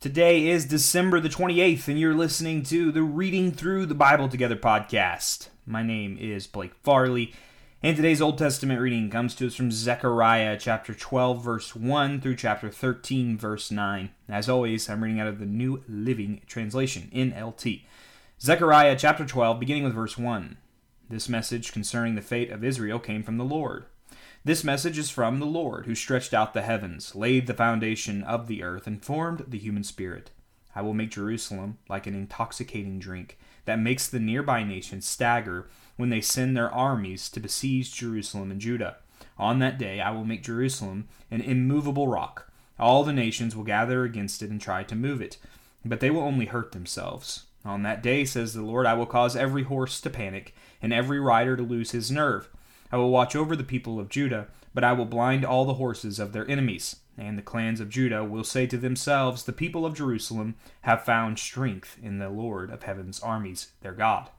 Today is December the 28th, and you're listening to the Reading Through the Bible Together podcast. My name is Blake Farley, and today's Old Testament reading comes to us from Zechariah chapter 12, verse 1 through chapter 13, verse 9. As always, I'm reading out of the New Living Translation, NLT. Zechariah chapter 12, beginning with verse 1. This message concerning the fate of Israel came from the Lord. This message is from the Lord, who stretched out the heavens, laid the foundation of the earth, and formed the human spirit. I will make Jerusalem like an intoxicating drink that makes the nearby nations stagger when they send their armies to besiege Jerusalem and Judah. On that day I will make Jerusalem an immovable rock. All the nations will gather against it and try to move it, but they will only hurt themselves. On that day, says the Lord, I will cause every horse to panic, and every rider to lose his nerve. I will watch over the people of Judah, but I will blind all the horses of their enemies. And the clans of Judah will say to themselves, The people of Jerusalem have found strength in the Lord of heaven's armies, their God.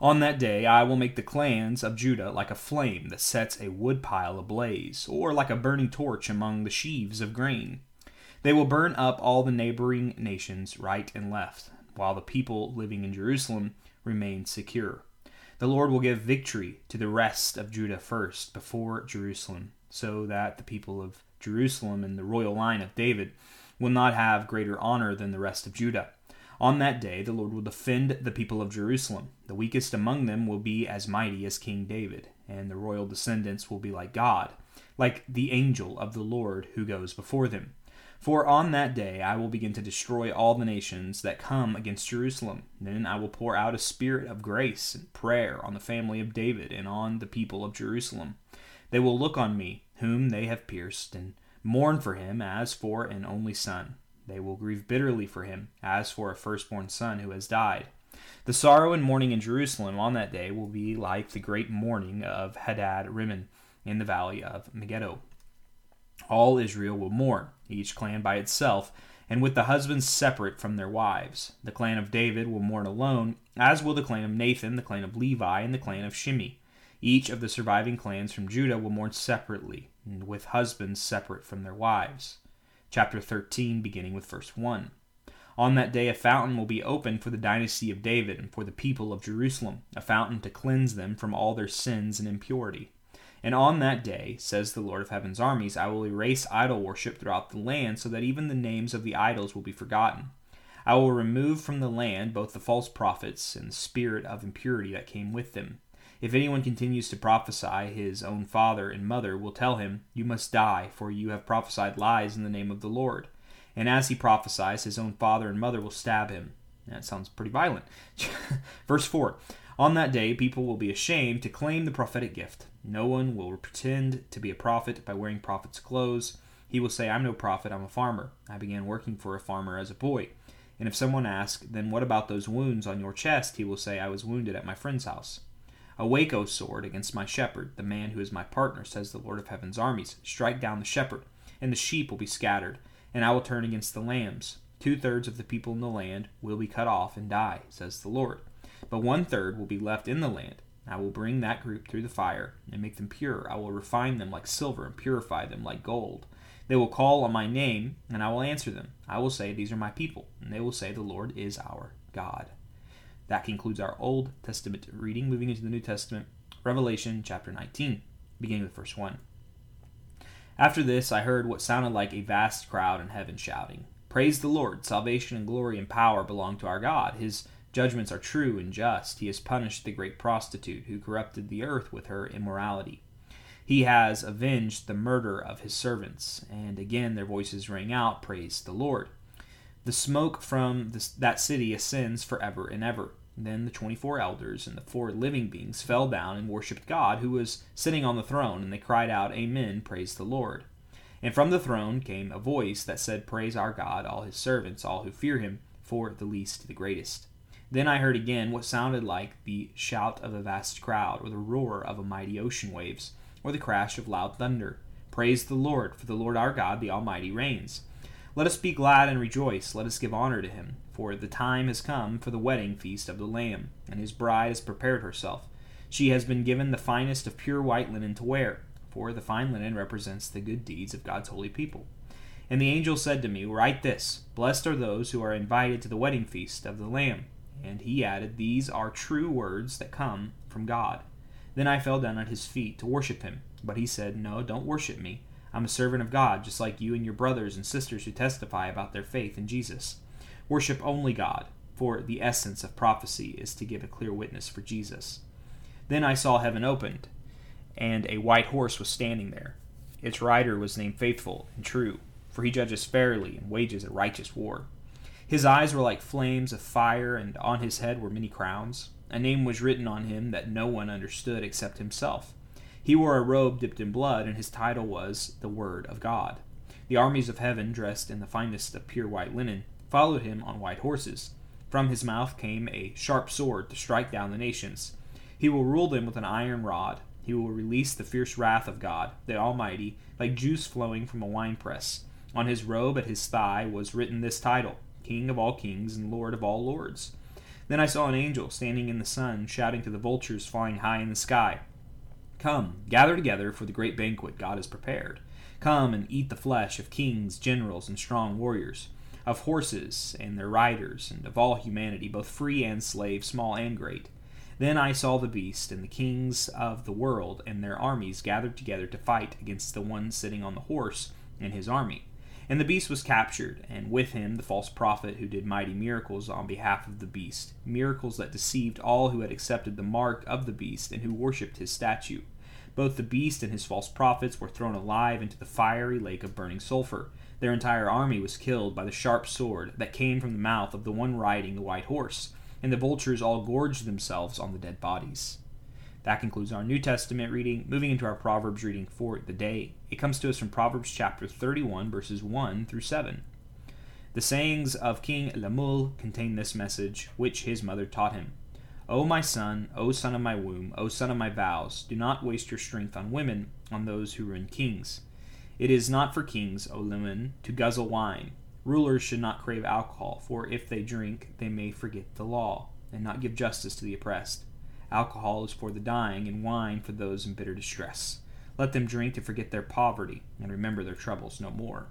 On that day I will make the clans of Judah like a flame that sets a woodpile ablaze, or like a burning torch among the sheaves of grain. They will burn up all the neighboring nations right and left, while the people living in Jerusalem remain secure. The Lord will give victory to the rest of Judah first, before Jerusalem, so that the people of Jerusalem and the royal line of David will not have greater honor than the rest of Judah. On that day, the Lord will defend the people of Jerusalem. The weakest among them will be as mighty as King David, and the royal descendants will be like God, like the angel of the Lord who goes before them. For on that day I will begin to destroy all the nations that come against Jerusalem. Then I will pour out a spirit of grace and prayer on the family of David and on the people of Jerusalem. They will look on me, whom they have pierced, and mourn for him as for an only son. They will grieve bitterly for him, as for a firstborn son who has died. The sorrow and mourning in Jerusalem on that day will be like the great mourning of Hadad Rimmon in the valley of Megiddo. All Israel will mourn, each clan by itself, and with the husbands separate from their wives. The clan of David will mourn alone, as will the clan of Nathan, the clan of Levi, and the clan of Shimei. Each of the surviving clans from Judah will mourn separately, and with husbands separate from their wives. Chapter 13, beginning with verse 1. On that day, a fountain will be opened for the dynasty of David and for the people of Jerusalem, a fountain to cleanse them from all their sins and impurity. And on that day, says the Lord of heaven's armies, I will erase idol worship throughout the land, so that even the names of the idols will be forgotten. I will remove from the land both the false prophets and the spirit of impurity that came with them. If anyone continues to prophesy, his own father and mother will tell him, You must die, for you have prophesied lies in the name of the Lord. And as he prophesies, his own father and mother will stab him. That sounds pretty violent. Verse 4 On that day, people will be ashamed to claim the prophetic gift. No one will pretend to be a prophet by wearing prophet's clothes. He will say, I'm no prophet, I'm a farmer. I began working for a farmer as a boy. And if someone asks, Then what about those wounds on your chest? he will say, I was wounded at my friend's house. Awake, O sword, against my shepherd, the man who is my partner, says the Lord of heaven's armies. Strike down the shepherd, and the sheep will be scattered, and I will turn against the lambs. Two thirds of the people in the land will be cut off and die, says the Lord. But one third will be left in the land I will bring that group through the fire and make them pure. I will refine them like silver and purify them like gold. They will call on my name, and I will answer them. I will say, These are my people, and they will say, The Lord is our God. That concludes our Old Testament reading. Moving into the New Testament, Revelation chapter 19, beginning with verse 1. After this, I heard what sounded like a vast crowd in heaven shouting, Praise the Lord! Salvation and glory and power belong to our God. His judgments are true and just. He has punished the great prostitute who corrupted the earth with her immorality. He has avenged the murder of his servants. And again their voices rang out, Praise the Lord. The smoke from this, that city ascends forever and ever. Then the twenty four elders and the four living beings fell down and worshipped God, who was sitting on the throne, and they cried out, Amen, praise the Lord. And from the throne came a voice that said, Praise our God, all his servants, all who fear him, for the least to the greatest. Then I heard again what sounded like the shout of a vast crowd, or the roar of a mighty ocean waves, or the crash of loud thunder. Praise the Lord, for the Lord our God, the Almighty, reigns. Let us be glad and rejoice, let us give honor to him, for the time has come for the wedding feast of the Lamb, and his bride has prepared herself. She has been given the finest of pure white linen to wear, for the fine linen represents the good deeds of God's holy people. And the angel said to me, Write this Blessed are those who are invited to the wedding feast of the Lamb. And he added, These are true words that come from God. Then I fell down at his feet to worship him. But he said, No, don't worship me. I'm a servant of God, just like you and your brothers and sisters who testify about their faith in Jesus. Worship only God, for the essence of prophecy is to give a clear witness for Jesus. Then I saw heaven opened, and a white horse was standing there. Its rider was named Faithful and True, for he judges fairly and wages a righteous war. His eyes were like flames of fire, and on his head were many crowns. A name was written on him that no one understood except himself. He wore a robe dipped in blood, and his title was the Word of God. The armies of heaven, dressed in the finest of pure white linen, followed him on white horses. From his mouth came a sharp sword to strike down the nations. He will rule them with an iron rod. He will release the fierce wrath of God, the Almighty, like juice flowing from a winepress. On his robe at his thigh was written this title King of all kings and Lord of all lords. Then I saw an angel standing in the sun, shouting to the vultures flying high in the sky Come, gather together for the great banquet God has prepared. Come and eat the flesh of kings, generals, and strong warriors, of horses and their riders, and of all humanity, both free and slave, small and great. Then I saw the beast and the kings of the world and their armies gathered together to fight against the one sitting on the horse and his army. And the beast was captured, and with him the false prophet who did mighty miracles on behalf of the beast, miracles that deceived all who had accepted the mark of the beast and who worshipped his statue. Both the beast and his false prophets were thrown alive into the fiery lake of burning sulfur. Their entire army was killed by the sharp sword that came from the mouth of the one riding the white horse, and the vultures all gorged themselves on the dead bodies. That concludes our New Testament reading. Moving into our Proverbs reading for the day, it comes to us from Proverbs chapter 31, verses 1 through 7. The sayings of King Lemuel contain this message, which his mother taught him. O my son, O son of my womb, O son of my vows, do not waste your strength on women, on those who ruin kings. It is not for kings, O women, to guzzle wine. Rulers should not crave alcohol, for if they drink, they may forget the law, and not give justice to the oppressed. Alcohol is for the dying, and wine for those in bitter distress. Let them drink to forget their poverty, and remember their troubles no more.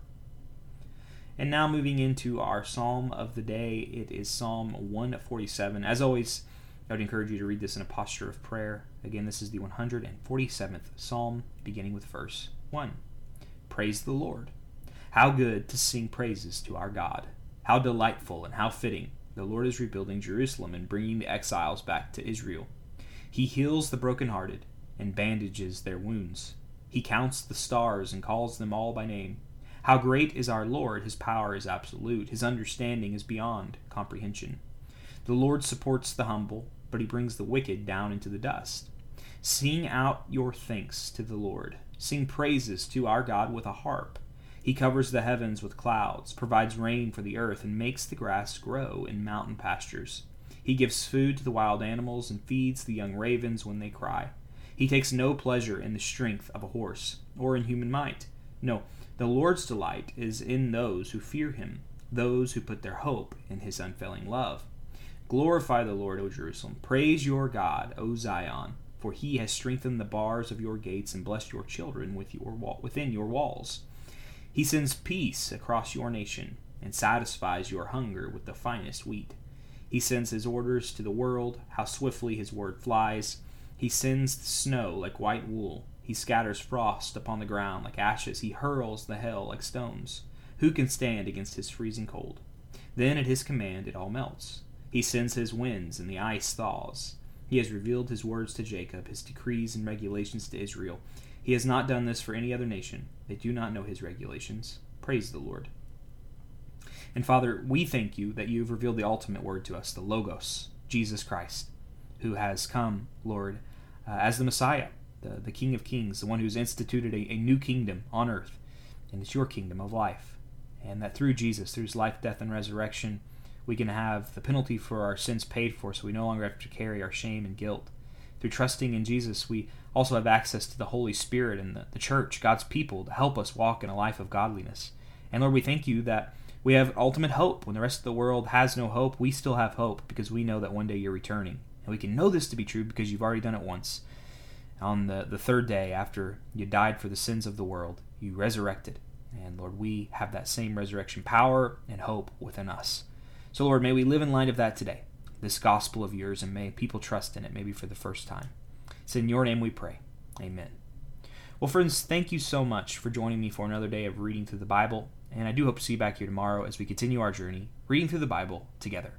And now, moving into our psalm of the day, it is Psalm 147. As always, I would encourage you to read this in a posture of prayer. Again, this is the 147th Psalm, beginning with verse 1. Praise the Lord. How good to sing praises to our God. How delightful and how fitting. The Lord is rebuilding Jerusalem and bringing the exiles back to Israel. He heals the brokenhearted and bandages their wounds. He counts the stars and calls them all by name. How great is our Lord! His power is absolute, his understanding is beyond comprehension. The Lord supports the humble but he brings the wicked down into the dust. Sing out your thanks to the Lord. Sing praises to our God with a harp. He covers the heavens with clouds, provides rain for the earth, and makes the grass grow in mountain pastures. He gives food to the wild animals and feeds the young ravens when they cry. He takes no pleasure in the strength of a horse, or in human might. No, the Lord's delight is in those who fear him, those who put their hope in his unfailing love. Glorify the Lord, O Jerusalem. Praise your God, O Zion, for he has strengthened the bars of your gates and blessed your children with your within your walls. He sends peace across your nation and satisfies your hunger with the finest wheat. He sends his orders to the world, how swiftly his word flies. He sends the snow like white wool. He scatters frost upon the ground like ashes. He hurls the hail like stones. Who can stand against his freezing cold? Then at his command it all melts. He sends his winds, and the ice thaws. He has revealed his words to Jacob, his decrees and regulations to Israel. He has not done this for any other nation. They do not know his regulations. Praise the Lord. And Father, we thank you that you've revealed the ultimate word to us, the Logos, Jesus Christ, who has come, Lord, uh, as the Messiah, the, the King of Kings, the one who's instituted a, a new kingdom on earth. And it's your kingdom of life. And that through Jesus, through his life, death, and resurrection, we can have the penalty for our sins paid for so we no longer have to carry our shame and guilt. Through trusting in Jesus, we also have access to the Holy Spirit and the, the church, God's people, to help us walk in a life of godliness. And Lord, we thank you that we have ultimate hope. When the rest of the world has no hope, we still have hope because we know that one day you're returning. And we can know this to be true because you've already done it once. On the, the third day after you died for the sins of the world, you resurrected And Lord, we have that same resurrection power and hope within us. So, Lord, may we live in light of that today, this gospel of yours, and may people trust in it, maybe for the first time. It's in your name we pray. Amen. Well, friends, thank you so much for joining me for another day of reading through the Bible, and I do hope to see you back here tomorrow as we continue our journey reading through the Bible together.